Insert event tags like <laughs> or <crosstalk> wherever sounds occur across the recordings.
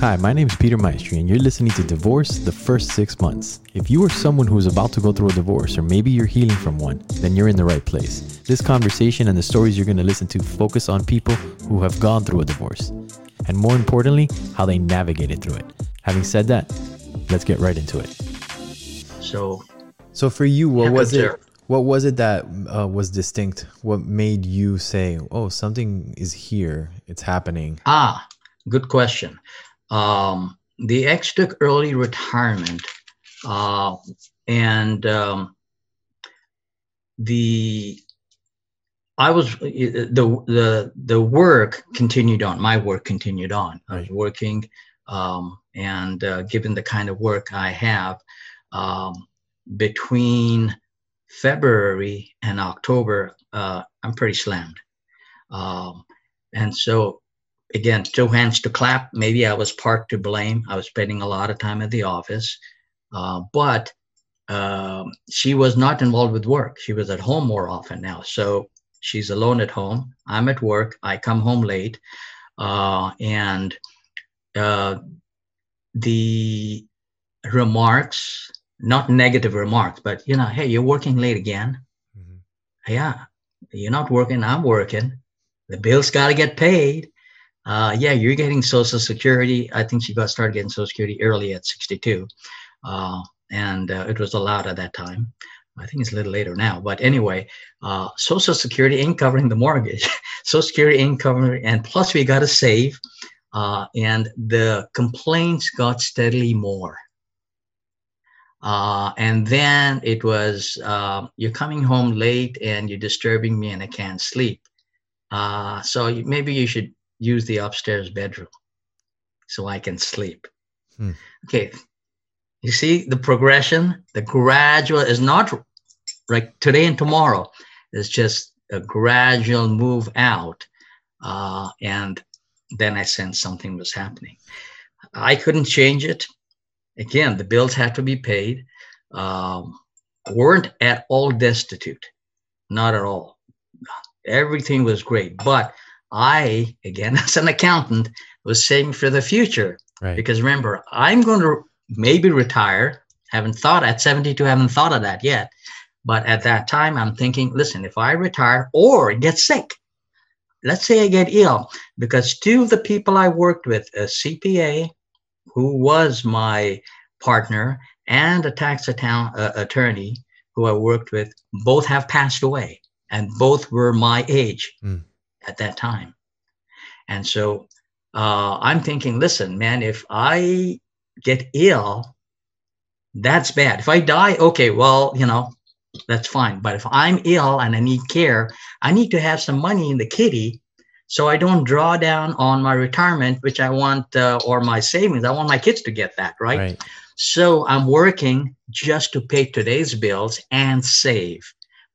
Hi, my name is Peter Maestri, and you're listening to Divorce the First Six Months. If you are someone who is about to go through a divorce, or maybe you're healing from one, then you're in the right place. This conversation and the stories you're going to listen to focus on people who have gone through a divorce, and more importantly, how they navigated through it. Having said that, let's get right into it. So, So for you, what was it? What was it that uh, was distinct? What made you say, "Oh, something is here. It's happening"? ah, good question. Um, the ex took early retirement, uh, and um, the I was the the the work continued on. My work continued on. I was working, um, and uh, given the kind of work I have, um, between February and October, uh, I'm pretty slammed. Um, and so, again, two hands to clap. Maybe I was part to blame. I was spending a lot of time at the office, uh, but um, she was not involved with work. She was at home more often now. So she's alone at home. I'm at work. I come home late, uh, and uh, the remarks, not negative remarks, but you know, hey, you're working late again. Mhm. Yeah, you're not working. I'm working. The bills got to get paid. Uh, yeah, you're getting Social Security. I think she got started getting Social Security early at 62, uh, and uh, it was allowed at that time. I think it's a little later now, but anyway, uh, Social Security ain't covering the mortgage. <laughs> Social Security ain't covering, and plus we got to save. Uh, and the complaints got steadily more. Uh, and then it was, uh, you're coming home late and you're disturbing me and I can't sleep. Uh, so maybe you should use the upstairs bedroom so I can sleep. Hmm. Okay. You see the progression, the gradual is not like today and tomorrow. It's just a gradual move out. Uh, and then I sensed something was happening. I couldn't change it. Again, the bills had to be paid. Um, weren't at all destitute, not at all. Everything was great, but I, again, <laughs> as an accountant, was saving for the future Right. because remember, I'm going to maybe retire. Haven't thought at 72, haven't thought of that yet. But at that time, I'm thinking, listen, if I retire or get sick, let's say I get ill, because two of the people I worked with, a CPA who was my partner and a tax uh, attorney who I worked with, both have passed away and both were my age Mm. At that time. And so uh, I'm thinking, listen, man, if I get ill, that's bad. If I die, okay, well, you know, that's fine. But if I'm ill and I need care, I need to have some money in the kitty so I don't draw down on my retirement, which I want, uh, or my savings. I want my kids to get that, right? Right. So I'm working just to pay today's bills and save.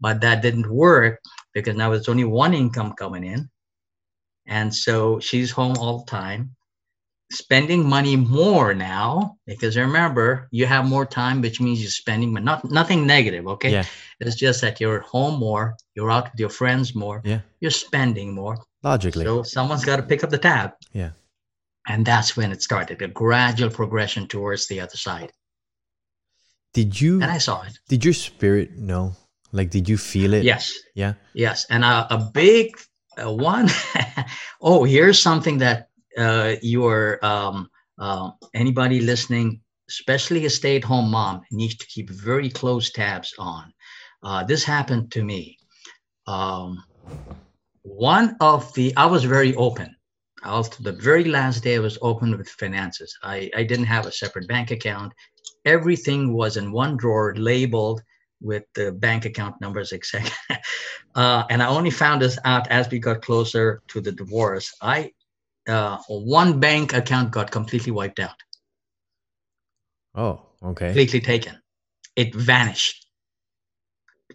But that didn't work because now it's only one income coming in. And so she's home all the time, spending money more now because remember, you have more time, which means you're spending, but not nothing negative, okay? Yeah. It's just that you're at home more, you're out with your friends more, Yeah. you're spending more. Logically. So someone's got to pick up the tab. Yeah. And that's when it started, a gradual progression towards the other side. Did you? And I saw it. Did your spirit know? Like, did you feel it? Yes. Yeah. Yes, and a, a big uh, one <laughs> oh here's something that uh, your um, uh, anybody listening, especially a stay-at-home mom, needs to keep very close tabs on. Uh, this happened to me. Um, one of the I was very open. I was the very last day I was open with finances. I, I didn't have a separate bank account. Everything was in one drawer labeled with the bank account numbers, etc. <laughs> Uh, and I only found this out as we got closer to the divorce. I uh, one bank account got completely wiped out, Oh, okay. completely taken. It vanished.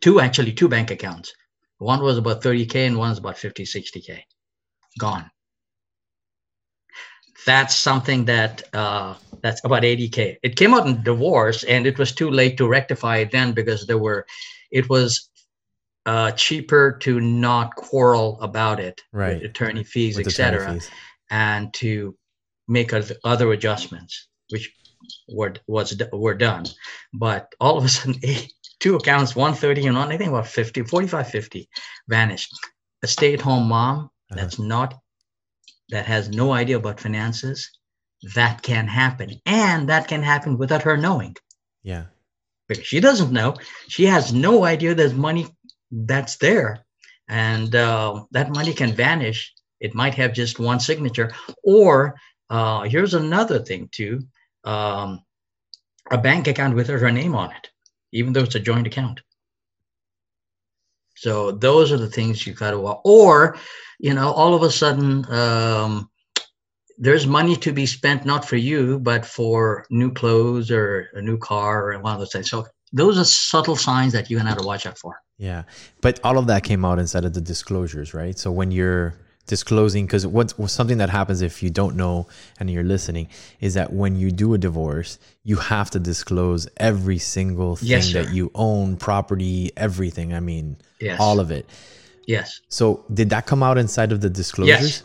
Two actually, two bank accounts. One was about 30k and one was about 50, 60k. Gone. That's something that uh, that's about 80k. It came out in divorce, and it was too late to rectify it then because there were, it was uh, cheaper to not quarrel about it, Right. Attorney fees, etc., and to make other adjustments, which were was were done. But all of a sudden, <laughs> two accounts, 130 and one, I think about 50, 45, 50 vanished. A stay-at-home mom uh-huh. that's not that has no idea about finances, that can happen. And that can happen without her knowing. Yeah. Because she doesn't know. She has no idea there's money that's there. And uh, that money can vanish. It might have just one signature. Or uh, here's another thing, too um, a bank account with her name on it, even though it's a joint account. So those are the things you've got to, watch. or, you know, all of a sudden, um, there's money to be spent not for you, but for new clothes or a new car or one of those things. So those are subtle signs that you're gonna have to watch out for. Yeah, but all of that came out inside of the disclosures, right? So when you're disclosing because what's something that happens if you don't know and you're listening is that when you do a divorce you have to disclose every single thing yes, that you own property everything i mean yes. all of it yes so did that come out inside of the disclosures yes.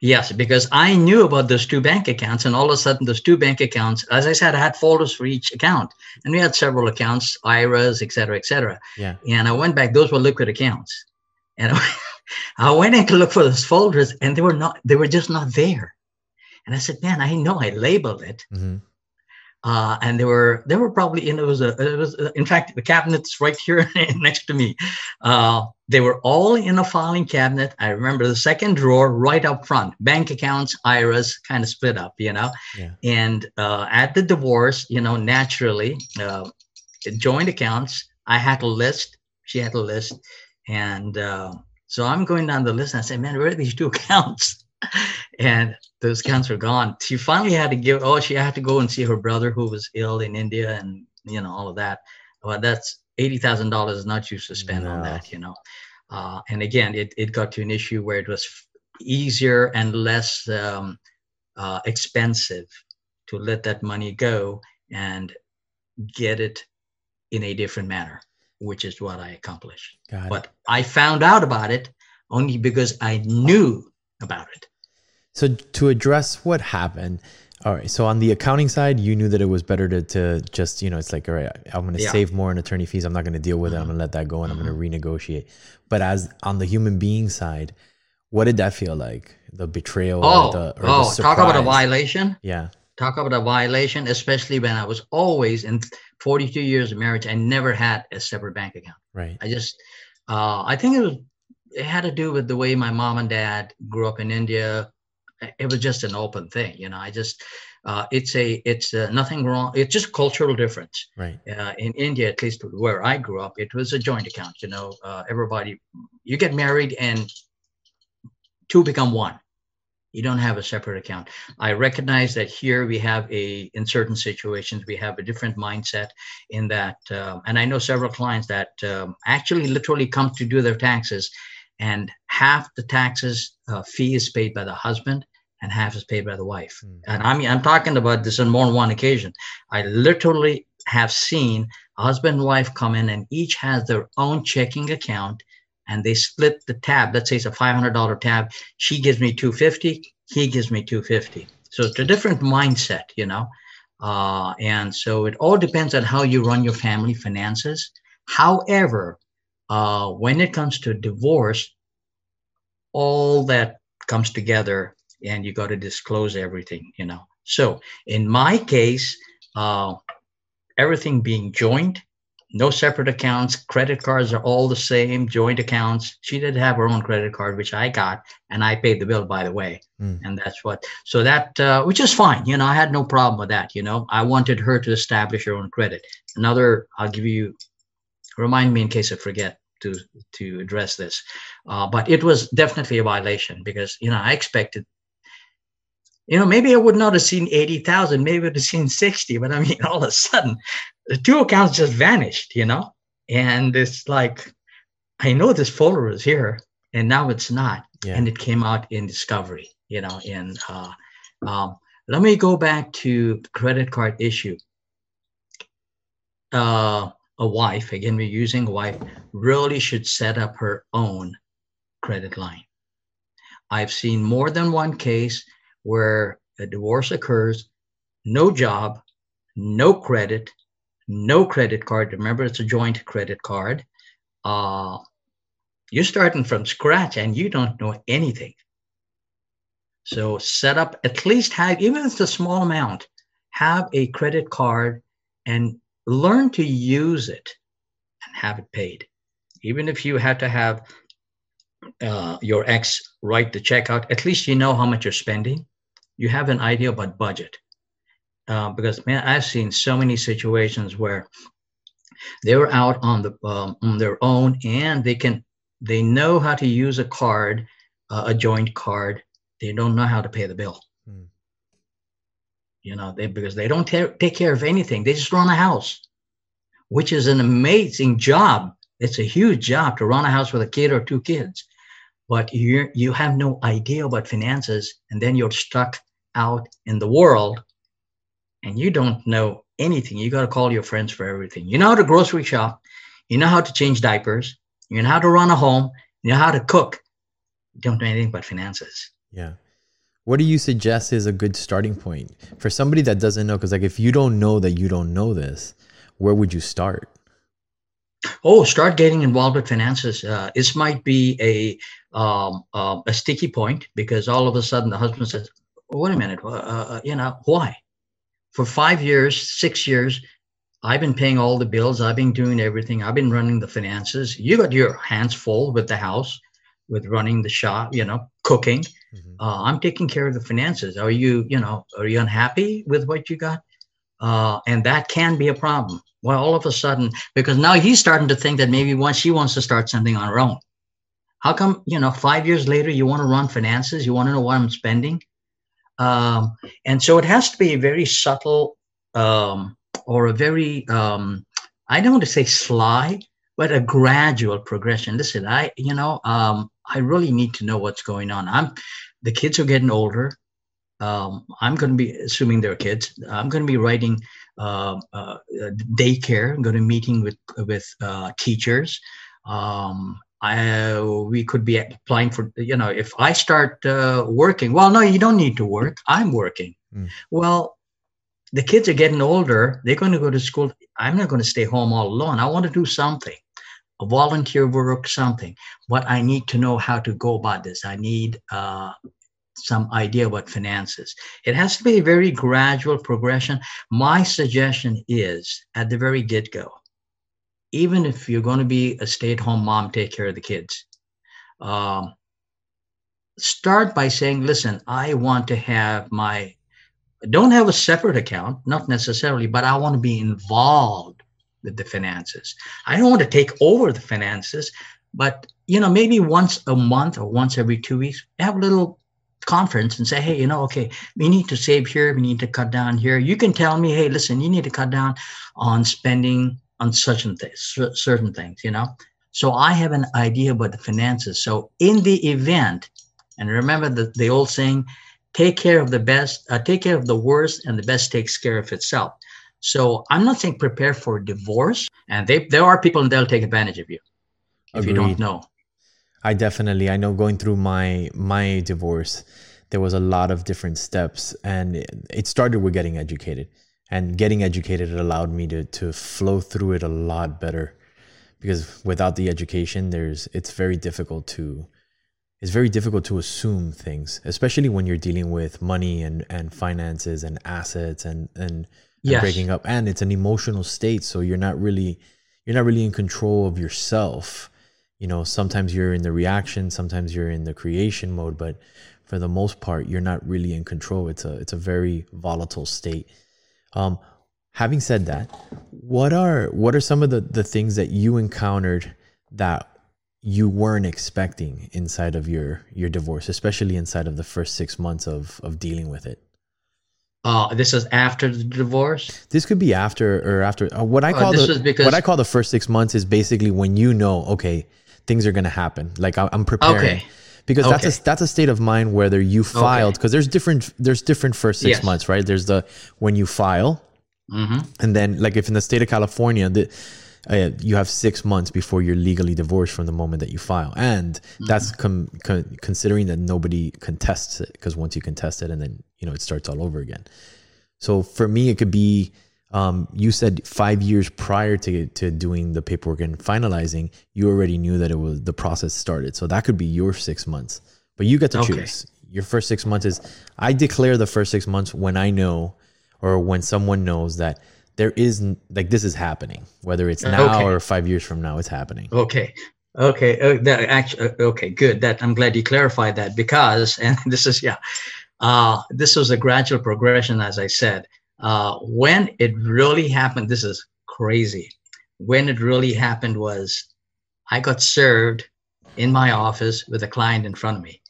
Yes, because I knew about those two bank accounts, and all of a sudden, those two bank accounts, as I said, I had folders for each account, and we had several accounts, IRAs, et cetera, et cetera. Yeah. And I went back; those were liquid accounts, and <laughs> I went in to look for those folders and they were not, they were just not there. And I said, man, I know I labeled it. Mm-hmm. Uh, and they were, they were probably in, it was a, it was, in fact, the cabinet's right here <laughs> next to me. Uh, they were all in a filing cabinet. I remember the second drawer right up front, bank accounts, IRAs kind of split up, you know? Yeah. And uh, at the divorce, you know, naturally, uh, joint accounts, I had a list, she had a list. And, uh, so I'm going down the list and I say, man, where are these two <laughs> accounts? <laughs> and those accounts were gone. She finally had to give, oh, she had to go and see her brother who was ill in India and, you know, all of that. Well, that's $80,000 is not used to spend no. on that, you know. Uh, and again, it, it got to an issue where it was easier and less um, uh, expensive to let that money go and get it in a different manner which is what I accomplished. But I found out about it only because I knew about it. So to address what happened, all right. So on the accounting side, you knew that it was better to, to just, you know, it's like, all right, I'm going to yeah. save more in attorney fees. I'm not going to deal with mm-hmm. it. I'm going to let that go and mm-hmm. I'm going to renegotiate. But as on the human being side, what did that feel like? The betrayal oh, or the, or oh, the talk about a violation. Yeah. Talk about a violation, especially when I was always in 42 years of marriage, I never had a separate bank account. Right. I just, uh, I think it was, it had to do with the way my mom and dad grew up in India. It was just an open thing, you know. I just, uh, it's a, it's uh, nothing wrong. It's just cultural difference. Right. Uh, in India, at least where I grew up, it was a joint account. You know, uh, everybody, you get married and two become one you don't have a separate account i recognize that here we have a in certain situations we have a different mindset in that um, and i know several clients that um, actually literally come to do their taxes and half the taxes uh, fee is paid by the husband and half is paid by the wife mm. and i mean i'm talking about this on more than one occasion i literally have seen a husband and wife come in and each has their own checking account and they split the tab. Let's say it's a $500 tab. She gives me 250. He gives me 250. So it's a different mindset, you know. Uh, and so it all depends on how you run your family finances. However, uh, when it comes to divorce, all that comes together and you got to disclose everything, you know. So in my case, uh, everything being joint, no separate accounts. Credit cards are all the same, joint accounts. She did have her own credit card, which I got, and I paid the bill, by the way. Mm. And that's what, so that, uh, which is fine. You know, I had no problem with that. You know, I wanted her to establish her own credit. Another, I'll give you, remind me in case I forget to to address this. Uh, but it was definitely a violation because, you know, I expected you know, maybe I would not have seen 80,000, maybe I would have seen 60, but I mean, <laughs> all of a sudden, the two accounts just vanished, you know? And it's like, I know this folder is here and now it's not. Yeah. And it came out in discovery, you know, in, uh, um, let me go back to credit card issue. Uh, a wife, again, we're using wife, really should set up her own credit line. I've seen more than one case where a divorce occurs, no job, no credit, no credit card. Remember, it's a joint credit card. Uh, you're starting from scratch and you don't know anything. So set up at least have, even if it's a small amount, have a credit card and learn to use it and have it paid. Even if you have to have uh, your ex write the check out, at least you know how much you're spending. You have an idea about budget. Uh, because man, I've seen so many situations where they were out on the um, on their own and they can they know how to use a card, uh, a joint card. They don't know how to pay the bill. Hmm. You know, they because they don't ta- take care of anything. They just run a house, which is an amazing job. It's a huge job to run a house with a kid or two kids, but you you have no idea about finances, and then you're stuck out in the world, and you don't know anything. You got to call your friends for everything. You know how to grocery shop, you know how to change diapers, you know how to run a home, you know how to cook. You don't know anything about finances. Yeah. What do you suggest is a good starting point for somebody that doesn't know? Because like if you don't know that you don't know this, where would you start? Oh, start getting involved with finances. Uh, this might be a um, uh, a sticky point because all of a sudden the husband says, "Wait a minute, uh, uh you know why?" For five years, six years, I've been paying all the bills. I've been doing everything. I've been running the finances. You got your hands full with the house, with running the shop, you know, cooking. Mm-hmm. Uh, I'm taking care of the finances. Are you, you know, are you unhappy with what you got? Uh, and that can be a problem. Well, all of a sudden, because now he's starting to think that maybe once she wants to start something on her own. How come, you know, five years later, you want to run finances? You want to know what I'm spending? Um, and so it has to be a very subtle um, or a very um, I don't want to say sly, but a gradual progression. Listen, I you know um, I really need to know what's going on. I'm the kids are getting older. Um, I'm going to be assuming they're kids. I'm going to be writing uh, uh, daycare. I'm going to be meeting with with uh, teachers. Um, I, we could be applying for you know if I start uh, working. Well, no, you don't need to work. I'm working. Mm. Well, the kids are getting older. They're going to go to school. I'm not going to stay home all alone. I want to do something, volunteer work, something. But I need to know how to go about this. I need uh, some idea about finances. It has to be a very gradual progression. My suggestion is at the very get go, even if you're going to be a stay at home mom, take care of the kids. Um, start by saying, listen, I want to have my don't have a separate account, not necessarily, but I want to be involved with the finances. I don't want to take over the finances, but you know, maybe once a month or once every two weeks, have a little conference and say, hey, you know, okay, we need to save here, we need to cut down here. You can tell me, hey, listen, you need to cut down on spending on such and th- certain things, you know. So I have an idea about the finances. So in the event, and remember the, the old saying, take care of the best, uh, take care of the worst, and the best takes care of itself. So I'm not saying prepare for divorce, and they, there are people and they'll take advantage of you if Agreed. you don't know. I definitely I know going through my my divorce, there was a lot of different steps, and it, it started with getting educated, and getting educated it allowed me to to flow through it a lot better, because without the education, there's it's very difficult to it's very difficult to assume things, especially when you're dealing with money and, and finances and assets and, and, yes. breaking up. And it's an emotional state. So you're not really, you're not really in control of yourself. You know, sometimes you're in the reaction, sometimes you're in the creation mode, but for the most part, you're not really in control. It's a, it's a very volatile state. Um, having said that, what are, what are some of the, the things that you encountered that you weren't expecting inside of your your divorce, especially inside of the first six months of of dealing with it? Uh, this is after the divorce. This could be after or after. Uh, what I uh, call uh, the because, what I call the first six months is basically when you know, okay, things are going to happen. Like I, am preparing. Okay. Because okay. that's a that's a state of mind whether you filed because okay. there's different there's different first six yes. months right there's the when you file mm-hmm. and then like if in the state of California the uh, you have six months before you're legally divorced from the moment that you file, and that's com- con- considering that nobody contests it because once you contest it, and then you know it starts all over again. So for me, it could be. Um, you said five years prior to to doing the paperwork and finalizing, you already knew that it was the process started. So that could be your six months, but you get to Okay. choose. Your first six months is I declare the first six months when I know or when someone knows that there is like this is happening, whether it's now Okay. or five years from now, it's happening. Okay. Okay. Uh, that actually, okay, good. That I'm glad you clarified that because, <laughs> and this is, yeah, uh, this was a gradual progression, as I said. Uh, when it really happened, this is crazy. When it really happened was I got served in my office with a client in front of me.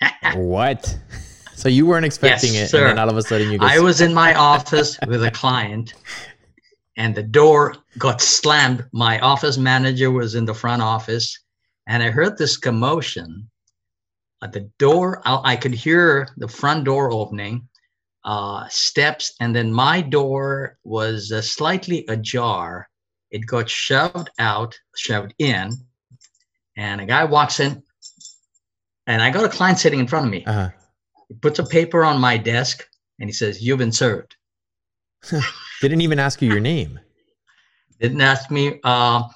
<laughs> what? So you weren't expecting Yes, it, sir. and then all of a sudden you go. I was in my office with a client, and the door got slammed. My office manager was in the front office, and I heard this commotion. At the door, I, I could hear the front door opening, uh, steps, and then my door was uh, slightly ajar. It got shoved out, shoved in, and a guy walks in, and I got a client sitting in front of me. uh-huh. He puts a paper on my desk, and he says, "You've been served." <laughs> Didn't even ask you your name. didn't ask me. Uh,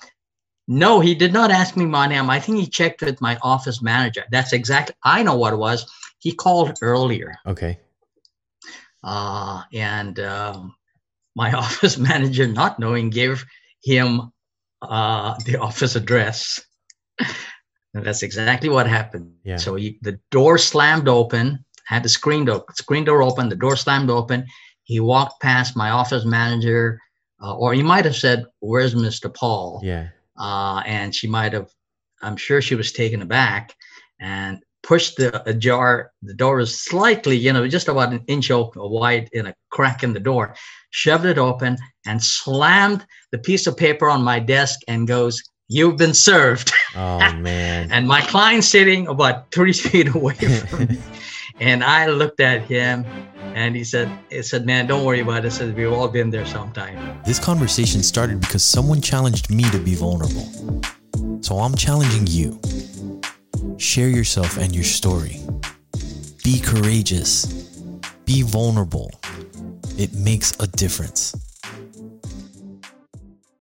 no, he did not ask me my name. I think he checked with my office manager. That's exactly. I know what it was. He called earlier, Okay. uh, and um, my <laughs> office manager, not knowing, gave him uh, the office address. <laughs> and that's exactly what happened. Yeah. So he, the door slammed open. Had the screen door, screen door open. The door slammed open. He walked past my office manager, uh, or he might have said, "Where's Mr. Paul?" Yeah. uh, and she might have i'm sure she was taken aback and pushed the ajar the door was slightly you know just about an inch open wide in a crack in the door shoved it open and slammed the piece of paper on my desk and goes you've been served Oh <laughs> man. and my client sitting about three <laughs> feet away from me <laughs> and i looked at him and he said he said man don't worry about it I said we've all been there sometime This conversation started because someone challenged me to be vulnerable. So I'm challenging you. Share yourself and your story. Be courageous. Be vulnerable. It makes a difference.